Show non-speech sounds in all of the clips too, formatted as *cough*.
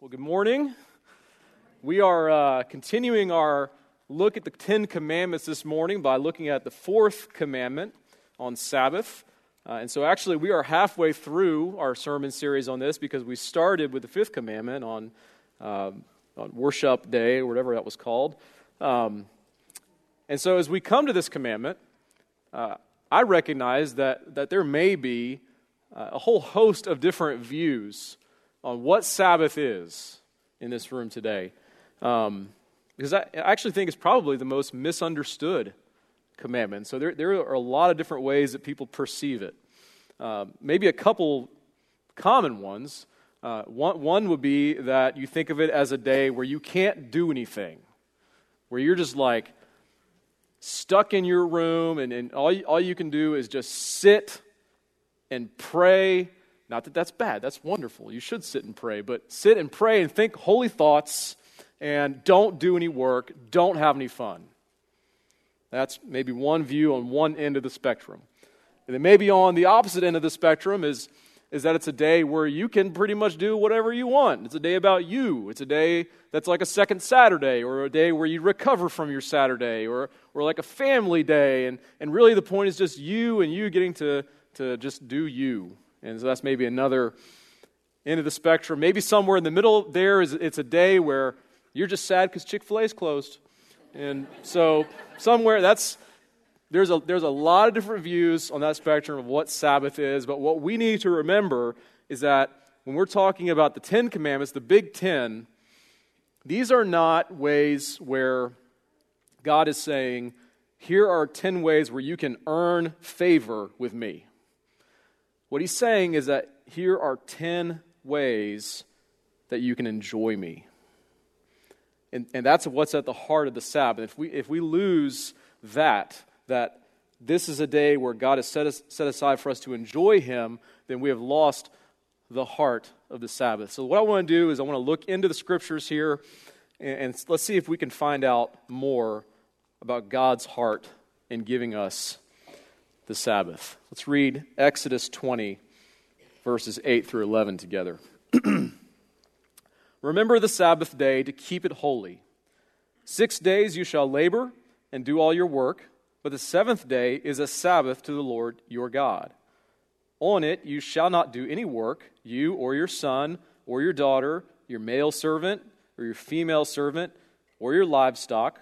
Well, good morning. We are uh, continuing our look at the Ten Commandments this morning by looking at the fourth commandment on Sabbath. Uh, and so, actually, we are halfway through our sermon series on this because we started with the fifth commandment on, uh, on Worship Day, or whatever that was called. Um, and so, as we come to this commandment, uh, I recognize that, that there may be uh, a whole host of different views on what Sabbath is in this room today. Um, because I, actually think it's probably the most misunderstood commandment. So there, there are a lot of different ways that people perceive it. Uh, maybe a couple common ones. Uh, one, one would be that you think of it as a day where you can't do anything, where you're just like stuck in your room and, and all, all you can do is just sit and pray not that that's bad, that's wonderful. You should sit and pray, but sit and pray and think holy thoughts and don't do any work, don't have any fun. That's maybe one view on one end of the spectrum. And then maybe on the opposite end of the spectrum is, is that it's a day where you can pretty much do whatever you want. It's a day about you. It's a day that's like a second Saturday, or a day where you recover from your Saturday, or, or like a family day. And, and really the point is just you and you getting to, to just do you. And so that's maybe another end of the spectrum. Maybe somewhere in the middle there is it's a day where you're just sad because Chick fil A is closed. And so somewhere that's there's a there's a lot of different views on that spectrum of what Sabbath is, but what we need to remember is that when we're talking about the Ten Commandments, the Big Ten, these are not ways where God is saying, here are 10 ways where you can earn favor with me. What he's saying is that here are 10 ways that you can enjoy me. And, and that's what's at the heart of the Sabbath. If we, if we lose that, that this is a day where God has set, us, set aside for us to enjoy Him, then we have lost the heart of the Sabbath. So, what I want to do is I want to look into the scriptures here and, and let's see if we can find out more about God's heart in giving us the Sabbath. Let's read Exodus 20, verses 8 through 11 together. *clears throat* Remember the Sabbath day to keep it holy. Six days you shall labor and do all your work, but the seventh day is a Sabbath to the Lord your God. On it you shall not do any work, you or your son or your daughter, your male servant or your female servant, or your livestock,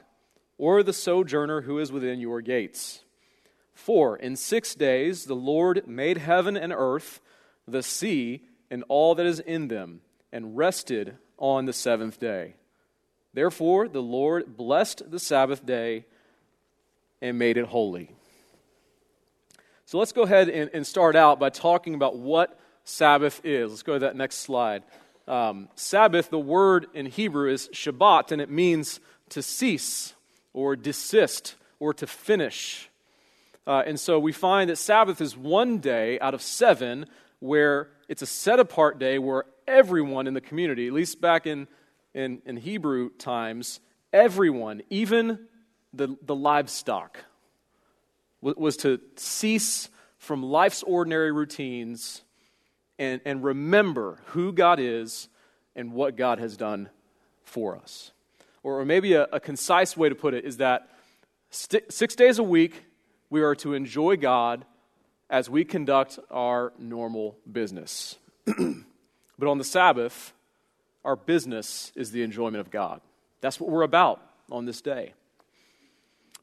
or the sojourner who is within your gates. For in six days the Lord made heaven and earth, the sea, and all that is in them, and rested on the seventh day. Therefore the Lord blessed the Sabbath day and made it holy. So let's go ahead and, and start out by talking about what Sabbath is. Let's go to that next slide. Um, Sabbath, the word in Hebrew is Shabbat, and it means to cease or desist or to finish. Uh, and so we find that Sabbath is one day out of seven where it's a set apart day where everyone in the community, at least back in, in, in Hebrew times, everyone, even the, the livestock, w- was to cease from life's ordinary routines and, and remember who God is and what God has done for us. Or, or maybe a, a concise way to put it is that st- six days a week, we are to enjoy God as we conduct our normal business. *clears throat* but on the Sabbath, our business is the enjoyment of God. That's what we're about on this day.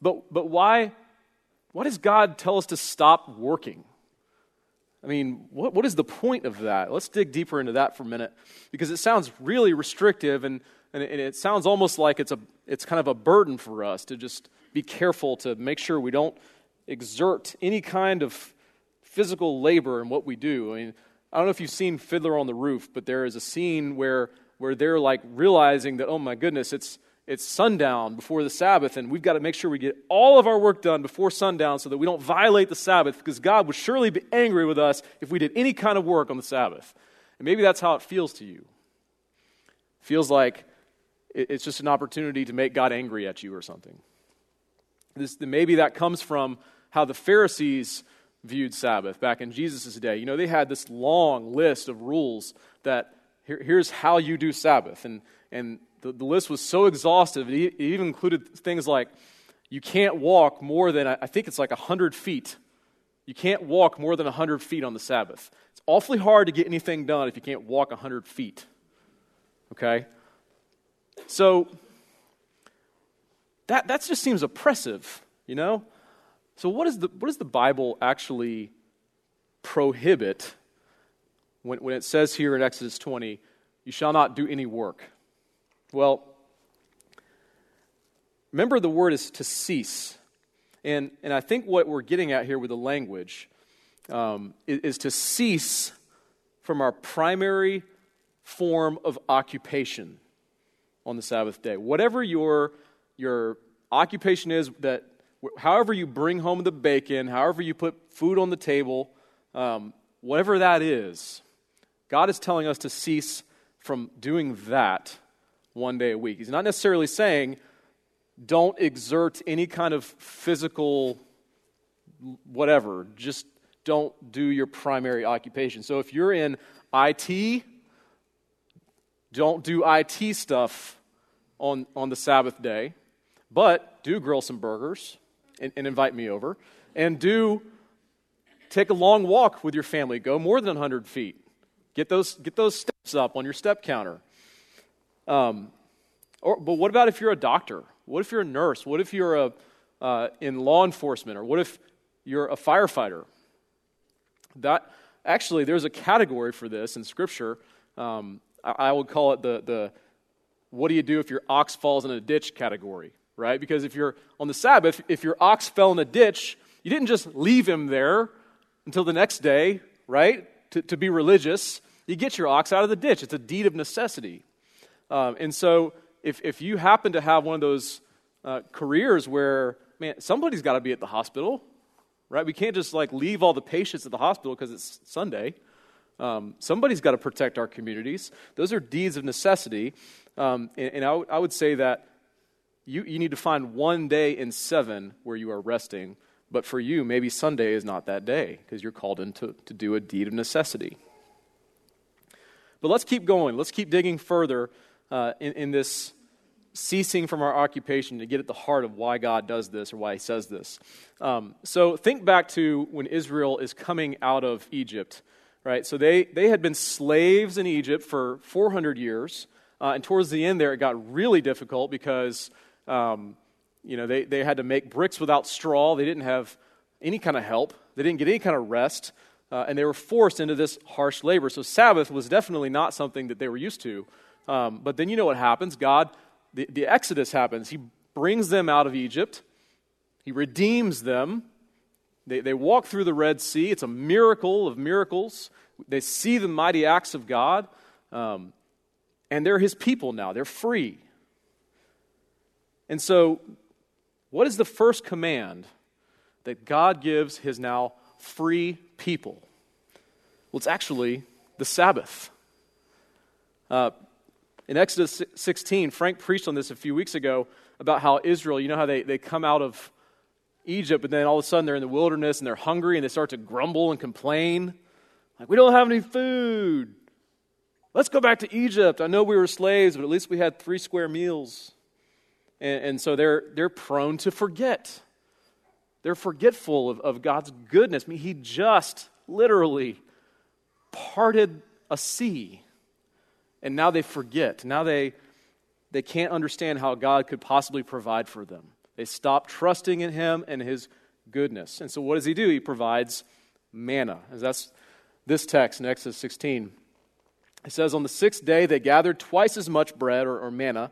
But, but why, why does God tell us to stop working? I mean, what, what is the point of that? Let's dig deeper into that for a minute because it sounds really restrictive and, and, it, and it sounds almost like it's, a, it's kind of a burden for us to just be careful to make sure we don't exert any kind of physical labor in what we do. I mean, I don't know if you've seen Fiddler on the Roof, but there is a scene where, where they're like realizing that, oh my goodness, it's, it's sundown before the Sabbath, and we've got to make sure we get all of our work done before sundown so that we don't violate the Sabbath, because God would surely be angry with us if we did any kind of work on the Sabbath. And maybe that's how it feels to you. It feels like it's just an opportunity to make God angry at you or something. This, maybe that comes from how the Pharisees viewed Sabbath back in Jesus' day. You know, they had this long list of rules that here, here's how you do Sabbath. And, and the, the list was so exhaustive, it even included things like you can't walk more than, I think it's like 100 feet. You can't walk more than 100 feet on the Sabbath. It's awfully hard to get anything done if you can't walk 100 feet. Okay? So, that, that just seems oppressive, you know? So, what, is the, what does the Bible actually prohibit when, when it says here in Exodus 20, you shall not do any work? Well, remember the word is to cease. And, and I think what we're getting at here with the language um, is, is to cease from our primary form of occupation on the Sabbath day. Whatever your, your occupation is, that however you bring home the bacon, however you put food on the table, um, whatever that is, God is telling us to cease from doing that one day a week. He's not necessarily saying don't exert any kind of physical whatever, just don't do your primary occupation. So if you're in IT, don't do IT stuff on, on the Sabbath day, but do grill some burgers and, and invite me over. And do take a long walk with your family. Go more than 100 feet. Get those, get those steps up on your step counter. Um, or, but what about if you're a doctor? What if you're a nurse? What if you're a, uh, in law enforcement? Or what if you're a firefighter? That actually, there's a category for this in Scripture. Um, I, I would call it the, the what do you do if your ox falls in a ditch category right? Because if you're on the Sabbath, if your ox fell in a ditch, you didn't just leave him there until the next day, right? To, to be religious. You get your ox out of the ditch. It's a deed of necessity. Um, and so if, if you happen to have one of those uh, careers where, man, somebody's got to be at the hospital, right? We can't just like leave all the patients at the hospital because it's Sunday. Um, somebody's got to protect our communities. Those are deeds of necessity. Um, and, and I, w- I would say that you, you need to find one day in seven where you are resting. But for you, maybe Sunday is not that day because you're called in to, to do a deed of necessity. But let's keep going. Let's keep digging further uh, in, in this ceasing from our occupation to get at the heart of why God does this or why He says this. Um, so think back to when Israel is coming out of Egypt, right? So they, they had been slaves in Egypt for 400 years. Uh, and towards the end there, it got really difficult because um, you know, they, they had to make bricks without straw. They didn't have any kind of help. They didn't get any kind of rest. Uh, and they were forced into this harsh labor. So Sabbath was definitely not something that they were used to. Um, but then you know what happens? God, the, the Exodus happens. He brings them out of Egypt, He redeems them. They, they walk through the Red Sea. It's a miracle of miracles. They see the mighty acts of God. Um, and they're His people now. They're free. And so, what is the first command that God gives his now free people? Well, it's actually the Sabbath. Uh, in Exodus 16, Frank preached on this a few weeks ago about how Israel, you know how they, they come out of Egypt, and then all of a sudden they're in the wilderness and they're hungry and they start to grumble and complain. Like, we don't have any food. Let's go back to Egypt. I know we were slaves, but at least we had three square meals. And, and so they're, they're prone to forget. They're forgetful of, of God's goodness. I mean, He just literally parted a sea. And now they forget. Now they, they can't understand how God could possibly provide for them. They stop trusting in Him and His goodness. And so what does He do? He provides manna. As that's this text in Exodus 16. It says, On the sixth day they gathered twice as much bread or, or manna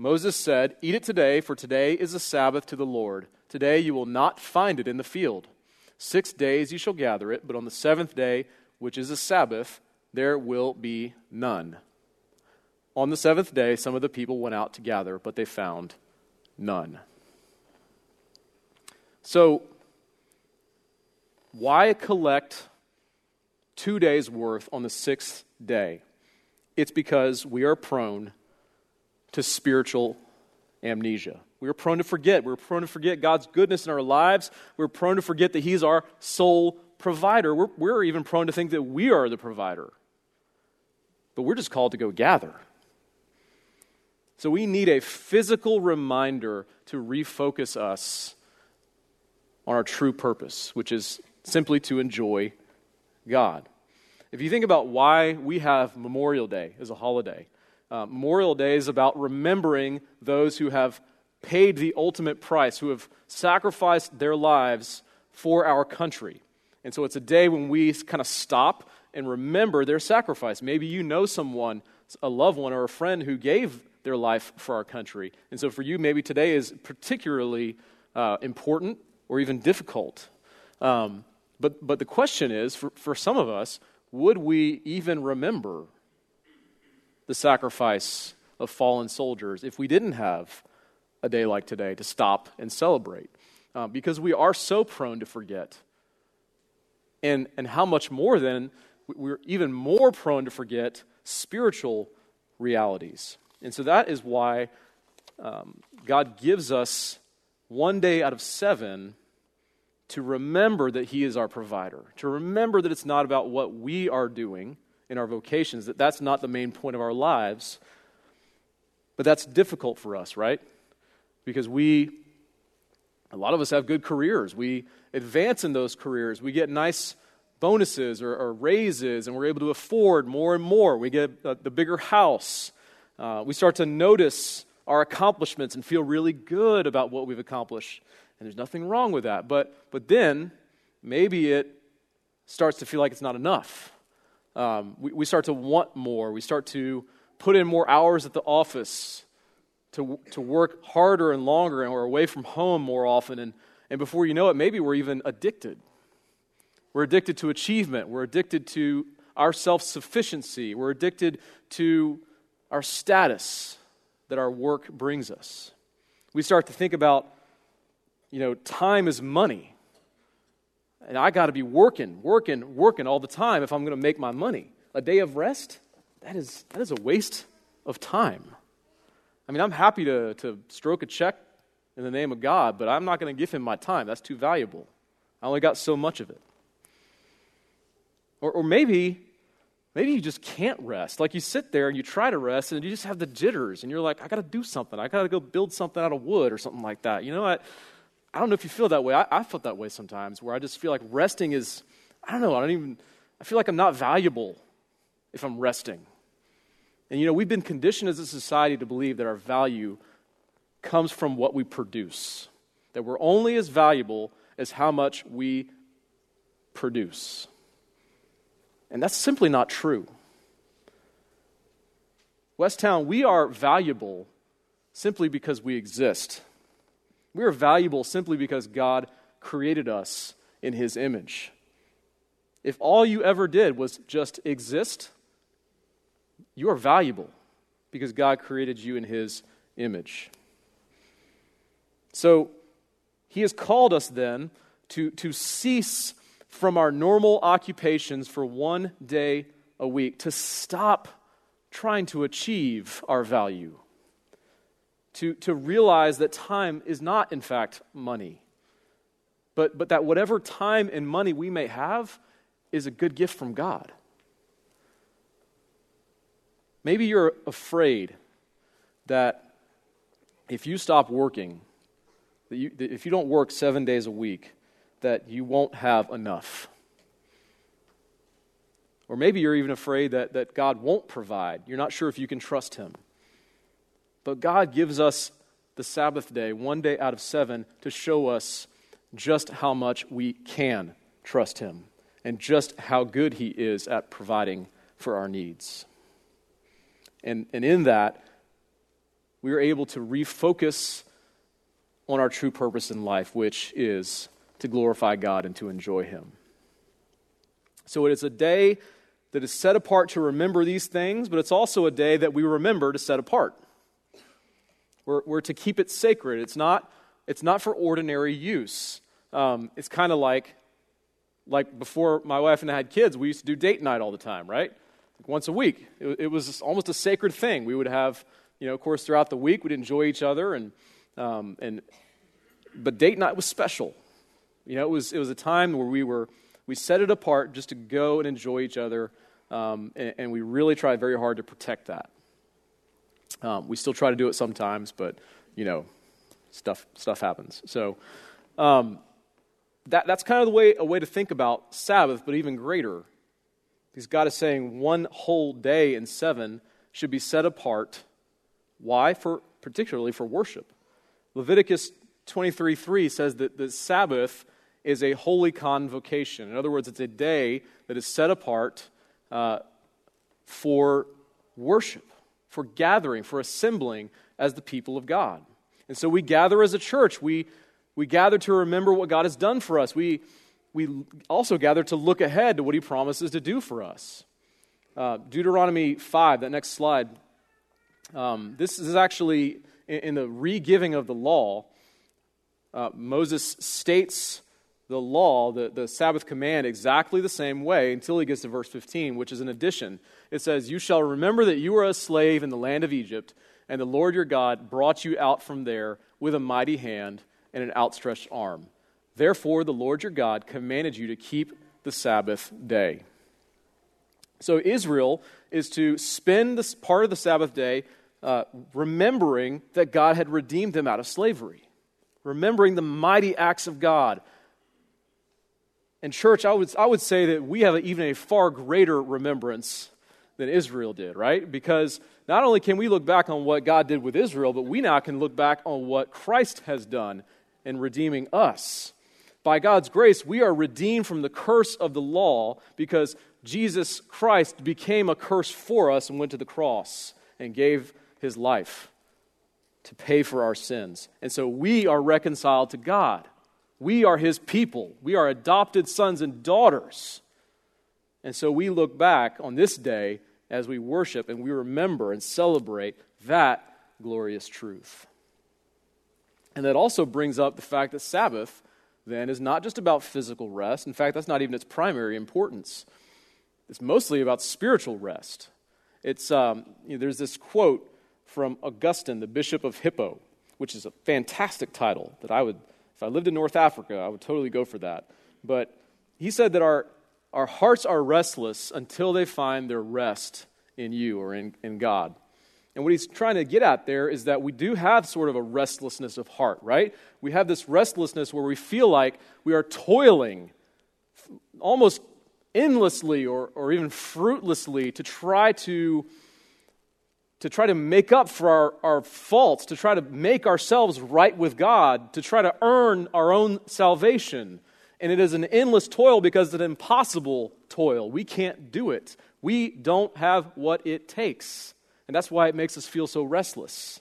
Moses said, Eat it today, for today is a Sabbath to the Lord. Today you will not find it in the field. Six days you shall gather it, but on the seventh day, which is a Sabbath, there will be none. On the seventh day, some of the people went out to gather, but they found none. So, why collect two days' worth on the sixth day? It's because we are prone to spiritual amnesia. We are prone to forget. We're prone to forget God's goodness in our lives. We're prone to forget that He's our sole provider. We're, we're even prone to think that we are the provider. But we're just called to go gather. So we need a physical reminder to refocus us on our true purpose, which is simply to enjoy God. If you think about why we have Memorial Day as a holiday, uh, Memorial Day is about remembering those who have paid the ultimate price, who have sacrificed their lives for our country. And so it's a day when we kind of stop and remember their sacrifice. Maybe you know someone, a loved one, or a friend who gave their life for our country. And so for you, maybe today is particularly uh, important or even difficult. Um, but, but the question is for, for some of us, would we even remember the sacrifice of fallen soldiers if we didn't have a day like today to stop and celebrate? Uh, because we are so prone to forget. And, and how much more then, we're even more prone to forget spiritual realities. And so that is why um, God gives us one day out of seven to remember that He is our provider, to remember that it's not about what we are doing in our vocations, that that's not the main point of our lives. But that's difficult for us, right? Because we, a lot of us have good careers. We advance in those careers. We get nice bonuses or, or raises, and we're able to afford more and more. We get the bigger house. Uh, we start to notice our accomplishments and feel really good about what we've accomplished. And there's nothing wrong with that. But, but then maybe it starts to feel like it's not enough. Um, we, we start to want more. We start to put in more hours at the office, to, to work harder and longer, and we're away from home more often. And, and before you know it, maybe we're even addicted. We're addicted to achievement. We're addicted to our self sufficiency. We're addicted to our status that our work brings us. We start to think about, you know, time is money. And I got to be working, working, working all the time if I'm going to make my money. A day of rest, that is, that is a waste of time. I mean, I'm happy to, to stroke a check in the name of God, but I'm not going to give him my time. That's too valuable. I only got so much of it. Or, or maybe Maybe you just can't rest. Like you sit there and you try to rest and you just have the jitters and you're like, I got to do something. I got to go build something out of wood or something like that. You know what? I don't know if you feel that way. I, I felt that way sometimes where I just feel like resting is, I don't know, I don't even, I feel like I'm not valuable if I'm resting. And you know, we've been conditioned as a society to believe that our value comes from what we produce, that we're only as valuable as how much we produce. And that's simply not true. Westtown, we are valuable simply because we exist. We are valuable simply because God created us in His image. If all you ever did was just exist, you are valuable because God created you in His image. So, He has called us then to, to cease from our normal occupations for one day a week, to stop trying to achieve our value, to, to realize that time is not, in fact, money, but, but that whatever time and money we may have is a good gift from God. Maybe you're afraid that if you stop working, that, you, that if you don't work seven days a week, that you won't have enough. Or maybe you're even afraid that, that God won't provide. You're not sure if you can trust Him. But God gives us the Sabbath day, one day out of seven, to show us just how much we can trust Him and just how good He is at providing for our needs. And, and in that, we are able to refocus on our true purpose in life, which is to glorify God and to enjoy Him. So it is a day that is set apart to remember these things, but it's also a day that we remember to set apart. We're, we're to keep it sacred. It's not, it's not for ordinary use. Um, it's kind of like, like before my wife and I had kids, we used to do date night all the time, right? Like once a week. It, it, was almost a sacred thing. We would have, you know, of course, throughout the week, we'd enjoy each other, and, um, and but date night was special. You know, it was, it was a time where we were, we set it apart just to go and enjoy each other, um, and, and, we really tried very hard to protect that. Um, we still try to do it sometimes, but, you know, stuff, stuff happens. So, um, that, that's kind of the way, a way to think about Sabbath, but even greater. Because God is saying one whole day in seven should be set apart. Why? For, particularly for worship. Leviticus 23 3 says that the Sabbath is a holy convocation. In other words, it's a day that is set apart uh, for worship, for gathering, for assembling as the people of God. And so we gather as a church. We, we gather to remember what God has done for us. We, we also gather to look ahead to what He promises to do for us. Uh, Deuteronomy 5, that next slide. Um, this is actually in, in the re giving of the law. Uh, Moses states the law, the, the Sabbath command, exactly the same way until he gets to verse 15, which is an addition. It says, You shall remember that you were a slave in the land of Egypt, and the Lord your God brought you out from there with a mighty hand and an outstretched arm. Therefore, the Lord your God commanded you to keep the Sabbath day. So, Israel is to spend this part of the Sabbath day uh, remembering that God had redeemed them out of slavery, remembering the mighty acts of God and, church, I would, I would say that we have even a far greater remembrance than Israel did, right? Because not only can we look back on what God did with Israel, but we now can look back on what Christ has done in redeeming us. By God's grace, we are redeemed from the curse of the law because Jesus Christ became a curse for us and went to the cross and gave his life to pay for our sins. And so we are reconciled to God. We are his people. We are adopted sons and daughters. And so we look back on this day as we worship and we remember and celebrate that glorious truth. And that also brings up the fact that Sabbath, then, is not just about physical rest. In fact, that's not even its primary importance. It's mostly about spiritual rest. It's, um, you know, there's this quote from Augustine, the Bishop of Hippo, which is a fantastic title that I would if I lived in North Africa, I would totally go for that. But he said that our, our hearts are restless until they find their rest in you or in, in God. And what he's trying to get at there is that we do have sort of a restlessness of heart, right? We have this restlessness where we feel like we are toiling almost endlessly or, or even fruitlessly to try to to try to make up for our, our faults, to try to make ourselves right with God, to try to earn our own salvation. And it is an endless toil because it's an impossible toil. We can't do it. We don't have what it takes. And that's why it makes us feel so restless.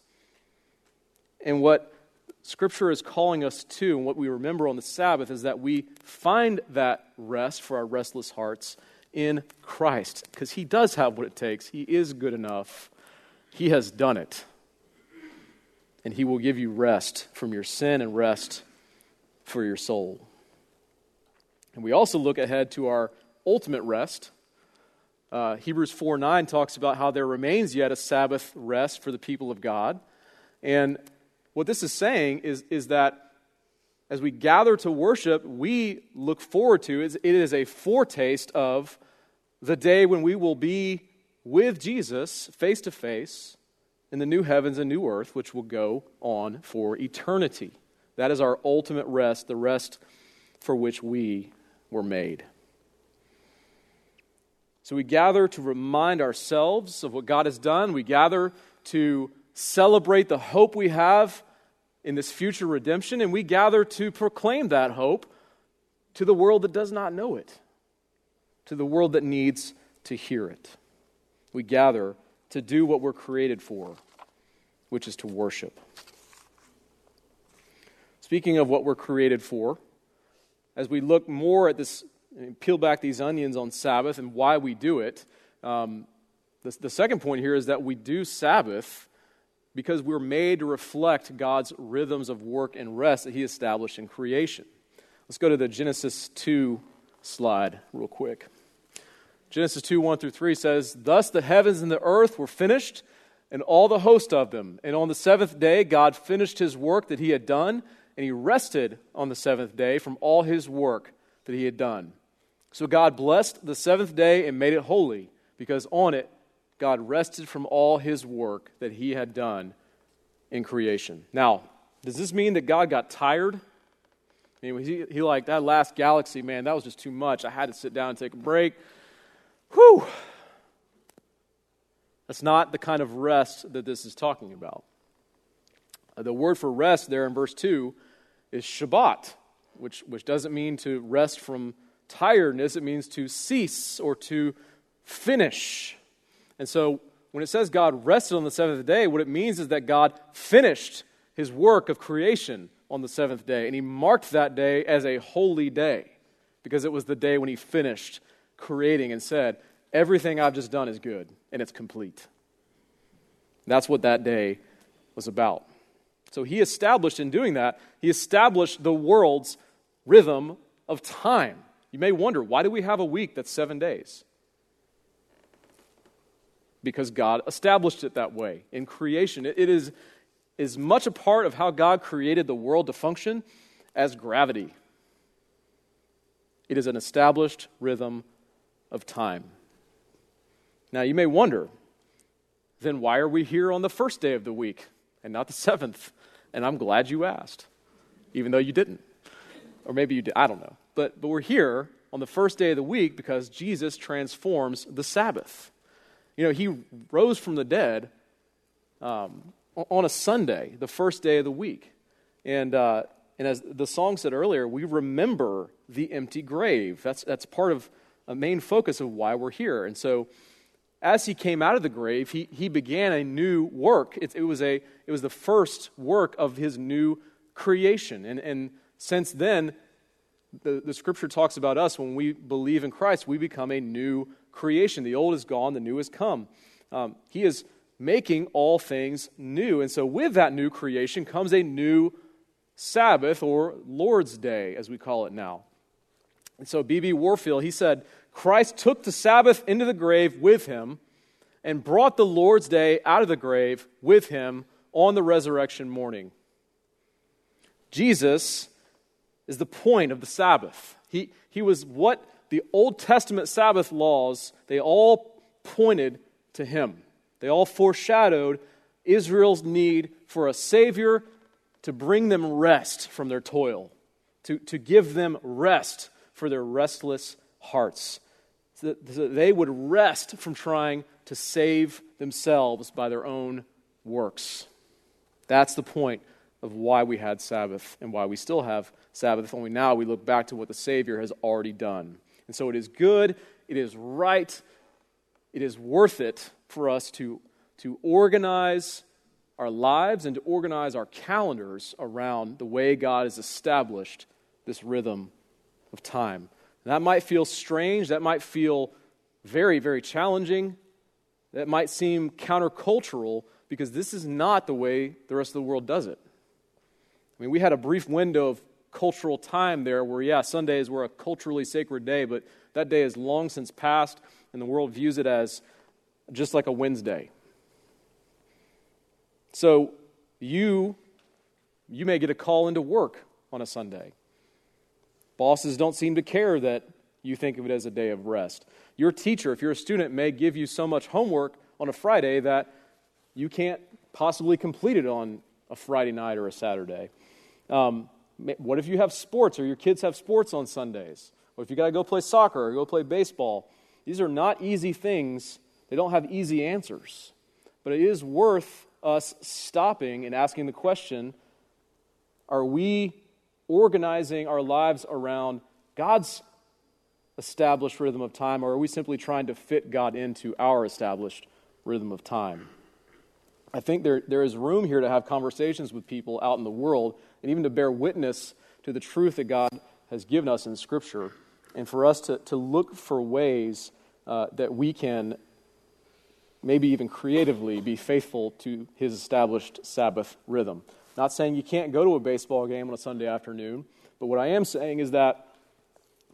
And what Scripture is calling us to, and what we remember on the Sabbath, is that we find that rest for our restless hearts in Christ, because He does have what it takes. He is good enough he has done it. And He will give you rest from your sin and rest for your soul. And we also look ahead to our ultimate rest. Uh, Hebrews 4 9 talks about how there remains yet a Sabbath rest for the people of God. And what this is saying is, is that as we gather to worship, we look forward to it is a foretaste of the day when we will be with Jesus face to face in the new heavens and new earth, which will go on for eternity. That is our ultimate rest, the rest for which we were made. So we gather to remind ourselves of what God has done. We gather to celebrate the hope we have in this future redemption, and we gather to proclaim that hope to the world that does not know it, to the world that needs to hear it we gather to do what we're created for, which is to worship. Speaking of what we're created for, as we look more at this, peel back these onions on Sabbath and why we do it, um, the, the second point here is that we do Sabbath because we're made to reflect God's rhythms of work and rest that He established in creation. Let's go to the Genesis 2 slide real quick. Genesis 2 1 through 3 says, Thus the heavens and the earth were finished, and all the host of them. And on the seventh day, God finished his work that he had done, and he rested on the seventh day from all his work that he had done. So God blessed the seventh day and made it holy, because on it God rested from all his work that he had done in creation. Now, does this mean that God got tired? I mean, he, he like, that last galaxy, man, that was just too much. I had to sit down and take a break. Whew. That's not the kind of rest that this is talking about. Uh, the word for rest there in verse 2 is Shabbat, which, which doesn't mean to rest from tiredness, it means to cease or to finish. And so when it says God rested on the seventh day, what it means is that God finished his work of creation on the seventh day. And he marked that day as a holy day because it was the day when he finished creating and said, Everything I've just done is good and it's complete. That's what that day was about. So he established in doing that, he established the world's rhythm of time. You may wonder, why do we have a week that's seven days? because God established it that way in creation. It is as much a part of how God created the world to function as gravity. It is an established rhythm of time. Now, you may wonder, then why are we here on the first day of the week and not the seventh? And I'm glad you asked, even though you didn't. Or maybe you did, I don't know. But, but we're here on the first day of the week because Jesus transforms the Sabbath. You know, he rose from the dead um, on a Sunday, the first day of the week. And, uh, and as the song said earlier, we remember the empty grave. That's, that's part of a main focus of why we're here. And so, as he came out of the grave, he, he began a new work. It, it, was a, it was the first work of his new creation. And, and since then, the, the scripture talks about us when we believe in Christ, we become a new creation. The old is gone, the new has come. Um, he is making all things new. And so, with that new creation comes a new Sabbath or Lord's Day, as we call it now. And so, B.B. Warfield, he said, Christ took the Sabbath into the grave with him and brought the Lord's Day out of the grave with him on the resurrection morning. Jesus is the point of the Sabbath. He, he was what the Old Testament Sabbath laws, they all pointed to him. They all foreshadowed Israel's need for a Savior to bring them rest from their toil, to, to give them rest for their restless hearts, so that, they would rest from trying to save themselves by their own works. That's the point of why we had Sabbath and why we still have Sabbath, only now we look back to what the Savior has already done. And so it is good, it is right, it is worth it for us to, to organize our lives and to organize our calendars around the way God has established this rhythm of time. And that might feel strange, that might feel very, very challenging, that might seem countercultural because this is not the way the rest of the world does it. I mean, we had a brief window of cultural time there where, yeah, Sundays were a culturally sacred day, but that day is long since past, and the world views it as just like a Wednesday. So you you may get a call into work on a Sunday. Bosses don't seem to care that you think of it as a day of rest. Your teacher, if you're a student, may give you so much homework on a Friday that you can't possibly complete it on a Friday night or a Saturday. Um, what if you have sports or your kids have sports on Sundays? Or if you got to go play soccer or go play baseball? These are not easy things. They don't have easy answers. But it is worth us stopping and asking the question are we organizing our lives around God's established rhythm of time, or are we simply trying to fit God into our established rhythm of time? I think there, there is room here to have conversations with people out in the world and even to bear witness to the truth that God has given us in Scripture, and for us to, to look for ways uh, that we can maybe even creatively, be faithful to his established Sabbath rhythm. Not saying you can't go to a baseball game on a Sunday afternoon, but what I am saying is that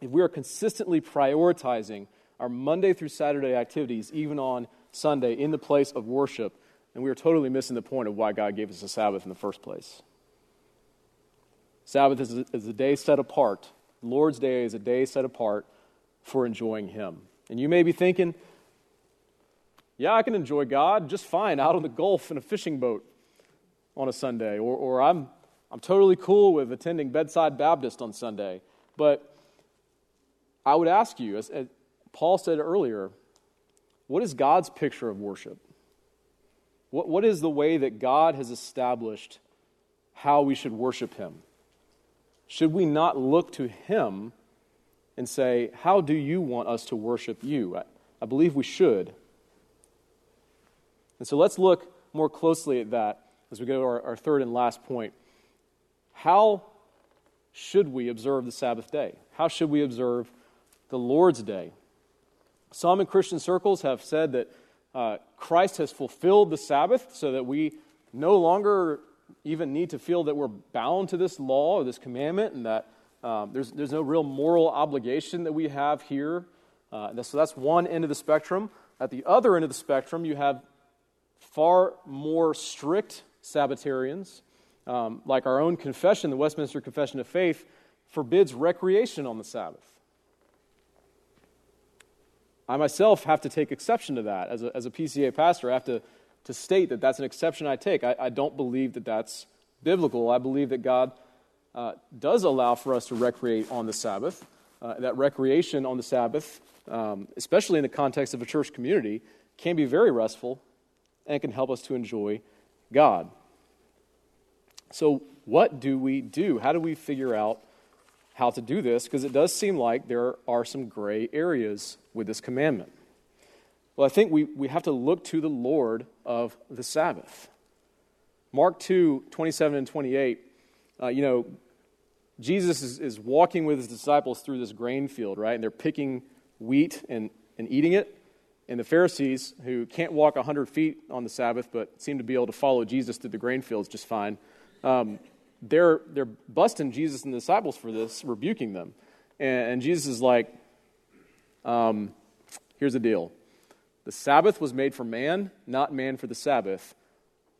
if we are consistently prioritizing our Monday through Saturday activities, even on Sunday, in the place of worship, then we are totally missing the point of why God gave us a Sabbath in the first place. Sabbath is a, is a day set apart. Lord's Day is a day set apart for enjoying Him. And you may be thinking, yeah, I can enjoy God just fine out on the Gulf in a fishing boat on a Sunday, or, or I'm, I'm totally cool with attending Bedside Baptist on Sunday. But I would ask you, as, as Paul said earlier, what is God's picture of worship? What, what is the way that God has established how we should worship Him? Should we not look to Him and say, How do you want us to worship you? I, I believe we should. And so let's look more closely at that as we go to our, our third and last point. How should we observe the Sabbath day? How should we observe the Lord's day? Some in Christian circles have said that uh, Christ has fulfilled the Sabbath so that we no longer even need to feel that we're bound to this law or this commandment and that um, there's, there's no real moral obligation that we have here. Uh, so that's one end of the spectrum. At the other end of the spectrum, you have far more strict Sabbatarians, um, like our own confession, the Westminster Confession of Faith, forbids recreation on the Sabbath. I myself have to take exception to that. As a, as a PCA pastor, I have to, to state that that's an exception I take. I, I don't believe that that's biblical. I believe that God uh, does allow for us to recreate on the Sabbath. Uh, that recreation on the Sabbath, um, especially in the context of a church community, can be very restful and can help us to enjoy God. So, what do we do? How do we figure out how to do this? Because it does seem like there are some gray areas with this commandment. Well, I think we, we have to look to the Lord of the Sabbath. Mark 2 27 and 28, uh, you know, Jesus is, is walking with his disciples through this grain field, right? And they're picking wheat and, and eating it. And the Pharisees, who can't walk 100 feet on the Sabbath but seem to be able to follow Jesus through the grain fields just fine, um, they're, they're busting Jesus and the disciples for this, rebuking them. And, and Jesus is like, um, here's the deal the Sabbath was made for man, not man for the Sabbath.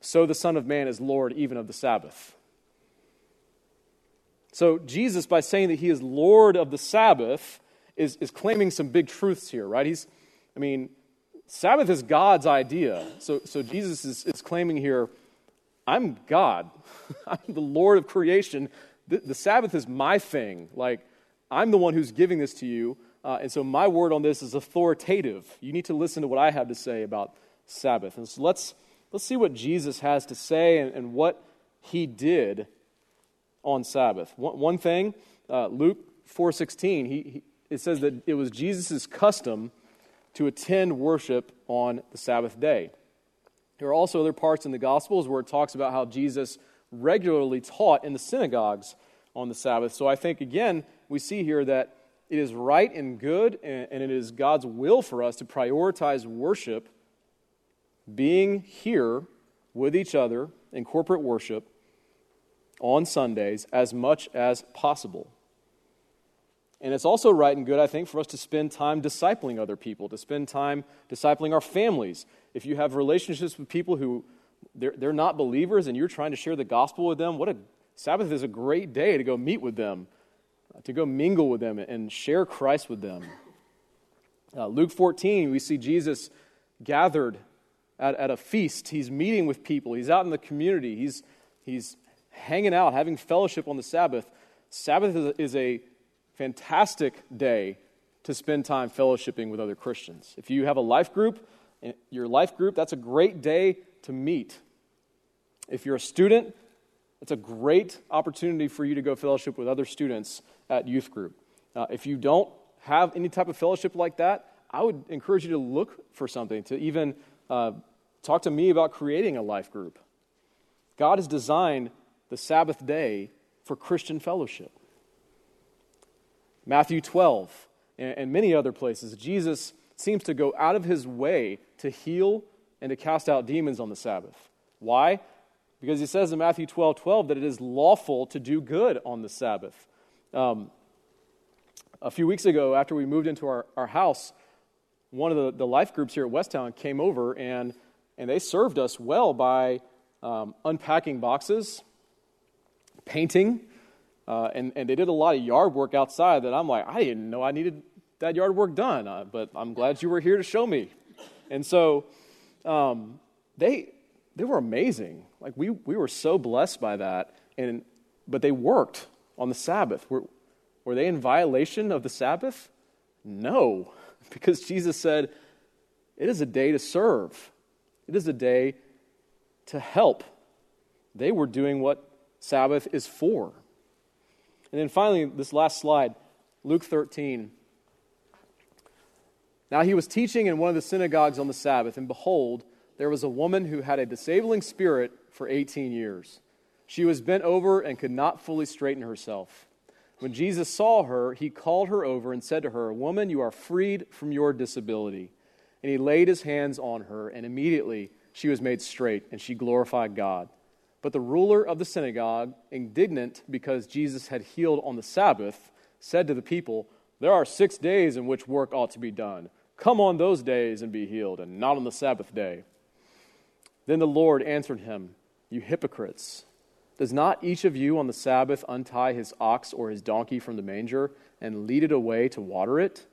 So the Son of Man is Lord even of the Sabbath. So Jesus, by saying that he is Lord of the Sabbath, is, is claiming some big truths here, right? He's, I mean, Sabbath is God's idea. So, so Jesus is, is claiming here, I'm God. *laughs* I'm the Lord of creation. The, the, Sabbath is my thing. Like, I'm the one who's giving this to you. Uh, and so my word on this is authoritative. You need to listen to what I have to say about Sabbath. And so let's, let's see what Jesus has to say and, and what he did on Sabbath. One, one thing, uh, Luke 4.16, he, he, it says that it was Jesus' custom to attend worship on the Sabbath day. There are also other parts in the Gospels where it talks about how Jesus regularly taught in the synagogues on the Sabbath. So I think, again, we see here that it is right and good, and, it is God's will for us to prioritize worship, being here with each other in corporate worship on Sundays as much as possible. And it's also right and good, I think, for us to spend time discipling other people, to spend time discipling our families. If you have relationships with people who they're, they're not believers and you're trying to share the gospel with them, what a Sabbath is a great day to go meet with them, uh, to go mingle with them and share Christ with them. Uh, Luke 14, we see Jesus gathered at, at a feast. He's meeting with people, he's out in the community, he's, he's hanging out, having fellowship on the Sabbath. Sabbath is a, is a fantastic day to spend time fellowshipping with other Christians. If you have a life group, eh, your life group, that's a great day to meet. If you're a student, it's a great opportunity for you to go fellowship with other students at youth group. Uh, if you don't have any type of fellowship like that, I would encourage you to look for something, to even uh, talk to me about creating a life group. God has designed the Sabbath day for Christian fellowship. Matthew 12, and, many other places, Jesus seems to go out of his way to heal and to cast out demons on the Sabbath. Why? Because he says in Matthew 12 12 that it is lawful to do good on the Sabbath. Um, a few weeks ago, after we moved into our, our house, one of the, the life groups here at Westtown came over and, and they served us well by um, unpacking boxes, painting, uh, and, and they did a lot of yard work outside that I'm like, I didn't know I needed that yard work done, uh, but I'm glad you were here to show me. And so um, they, they were amazing. Like we, we were so blessed by that. And, but they worked on the Sabbath. Were, were they in violation of the Sabbath? No, *laughs* because Jesus said, it is a day to serve. It is a day to help. They were doing what Sabbath is for. And then finally, this last slide, Luke 13. Now he was teaching in one of the synagogues on the Sabbath, and behold, there was a woman who had a disabling spirit for 18 years. She was bent over and could not fully straighten herself. When Jesus saw her, he called her over and said to her, Woman, you are freed from your disability. And he laid his hands on her, and immediately she was made straight, and she glorified God. But the ruler of the synagogue, indignant because Jesus had healed on the Sabbath, said to the people, There are six days in which work ought to be done. Come on those days and be healed, and not on the Sabbath day. Then the Lord answered him, You hypocrites! Does not each of you on the Sabbath untie his ox or his donkey from the manger and lead it away to water it?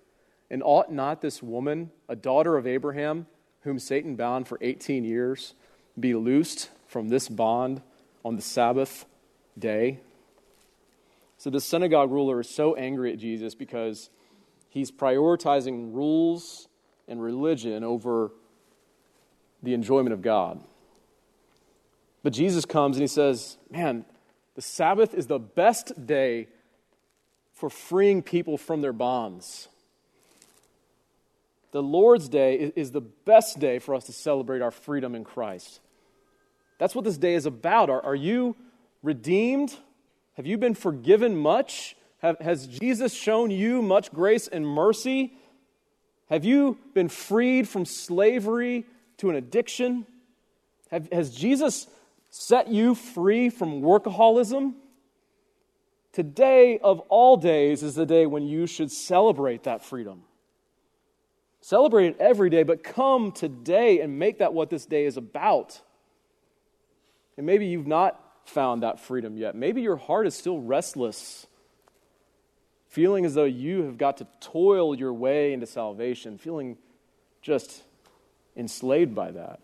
And ought not this woman, a daughter of Abraham, whom Satan bound for 18 years, be loosed from this bond on the Sabbath day? So the synagogue ruler is so angry at Jesus because he's prioritizing rules and religion over the enjoyment of God. But Jesus comes and he says, Man, the Sabbath is the best day for freeing people from their bonds. The Lord's Day is the best day for us to celebrate our freedom in Christ. That's what this day is about. Are, are you redeemed? Have you been forgiven much? Have, has Jesus shown you much grace and mercy? Have you been freed from slavery to an addiction? Have, has Jesus set you free from workaholism? Today, of all days, is the day when you should celebrate that freedom. Celebrate it every day, but come today and make that what this day is about. And maybe you've not found that freedom yet. Maybe your heart is still restless, feeling as though you have got to toil your way into salvation, feeling just enslaved by that.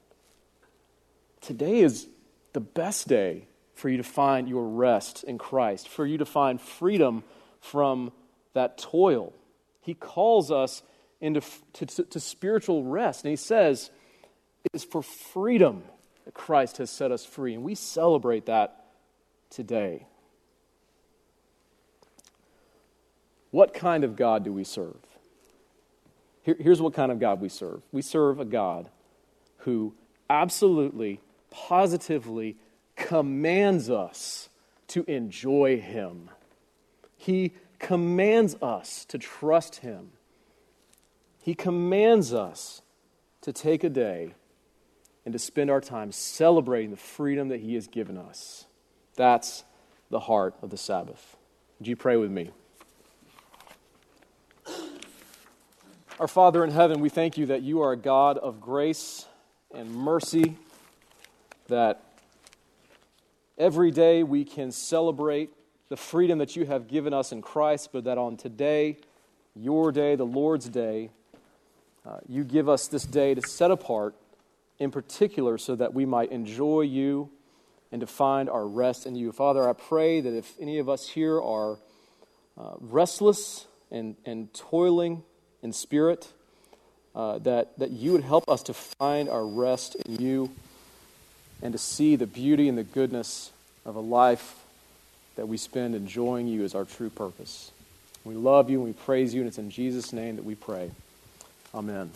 Today is the best day for you to find your rest in Christ, for you to find freedom from that toil. He calls us into to, to, spiritual rest, and he says, It is for freedom that Christ has set us free, and we celebrate that today. What kind of God do we serve? Here, here's what kind of God we serve we serve a God who absolutely, positively commands us to enjoy Him. He commands us to trust Him. He commands us to take a day and to spend our time celebrating the freedom that He has given us. That's the heart of the Sabbath. Would you pray with me? Our Father in heaven, we thank you that you are a God of grace and mercy, that every day we can celebrate the freedom that you have given us in Christ, but that on today, your day, the Lord's day, uh, you give us this day to set apart in particular so that we might enjoy you and to find our rest in you. Father, I pray that if any of us here are uh, restless and, and toiling in spirit, uh, that, that you would help us to find our rest in you and to see the beauty and the goodness of a life that we spend enjoying you as our true purpose. We love you and we praise you, and it's in Jesus' name that we pray. Amen.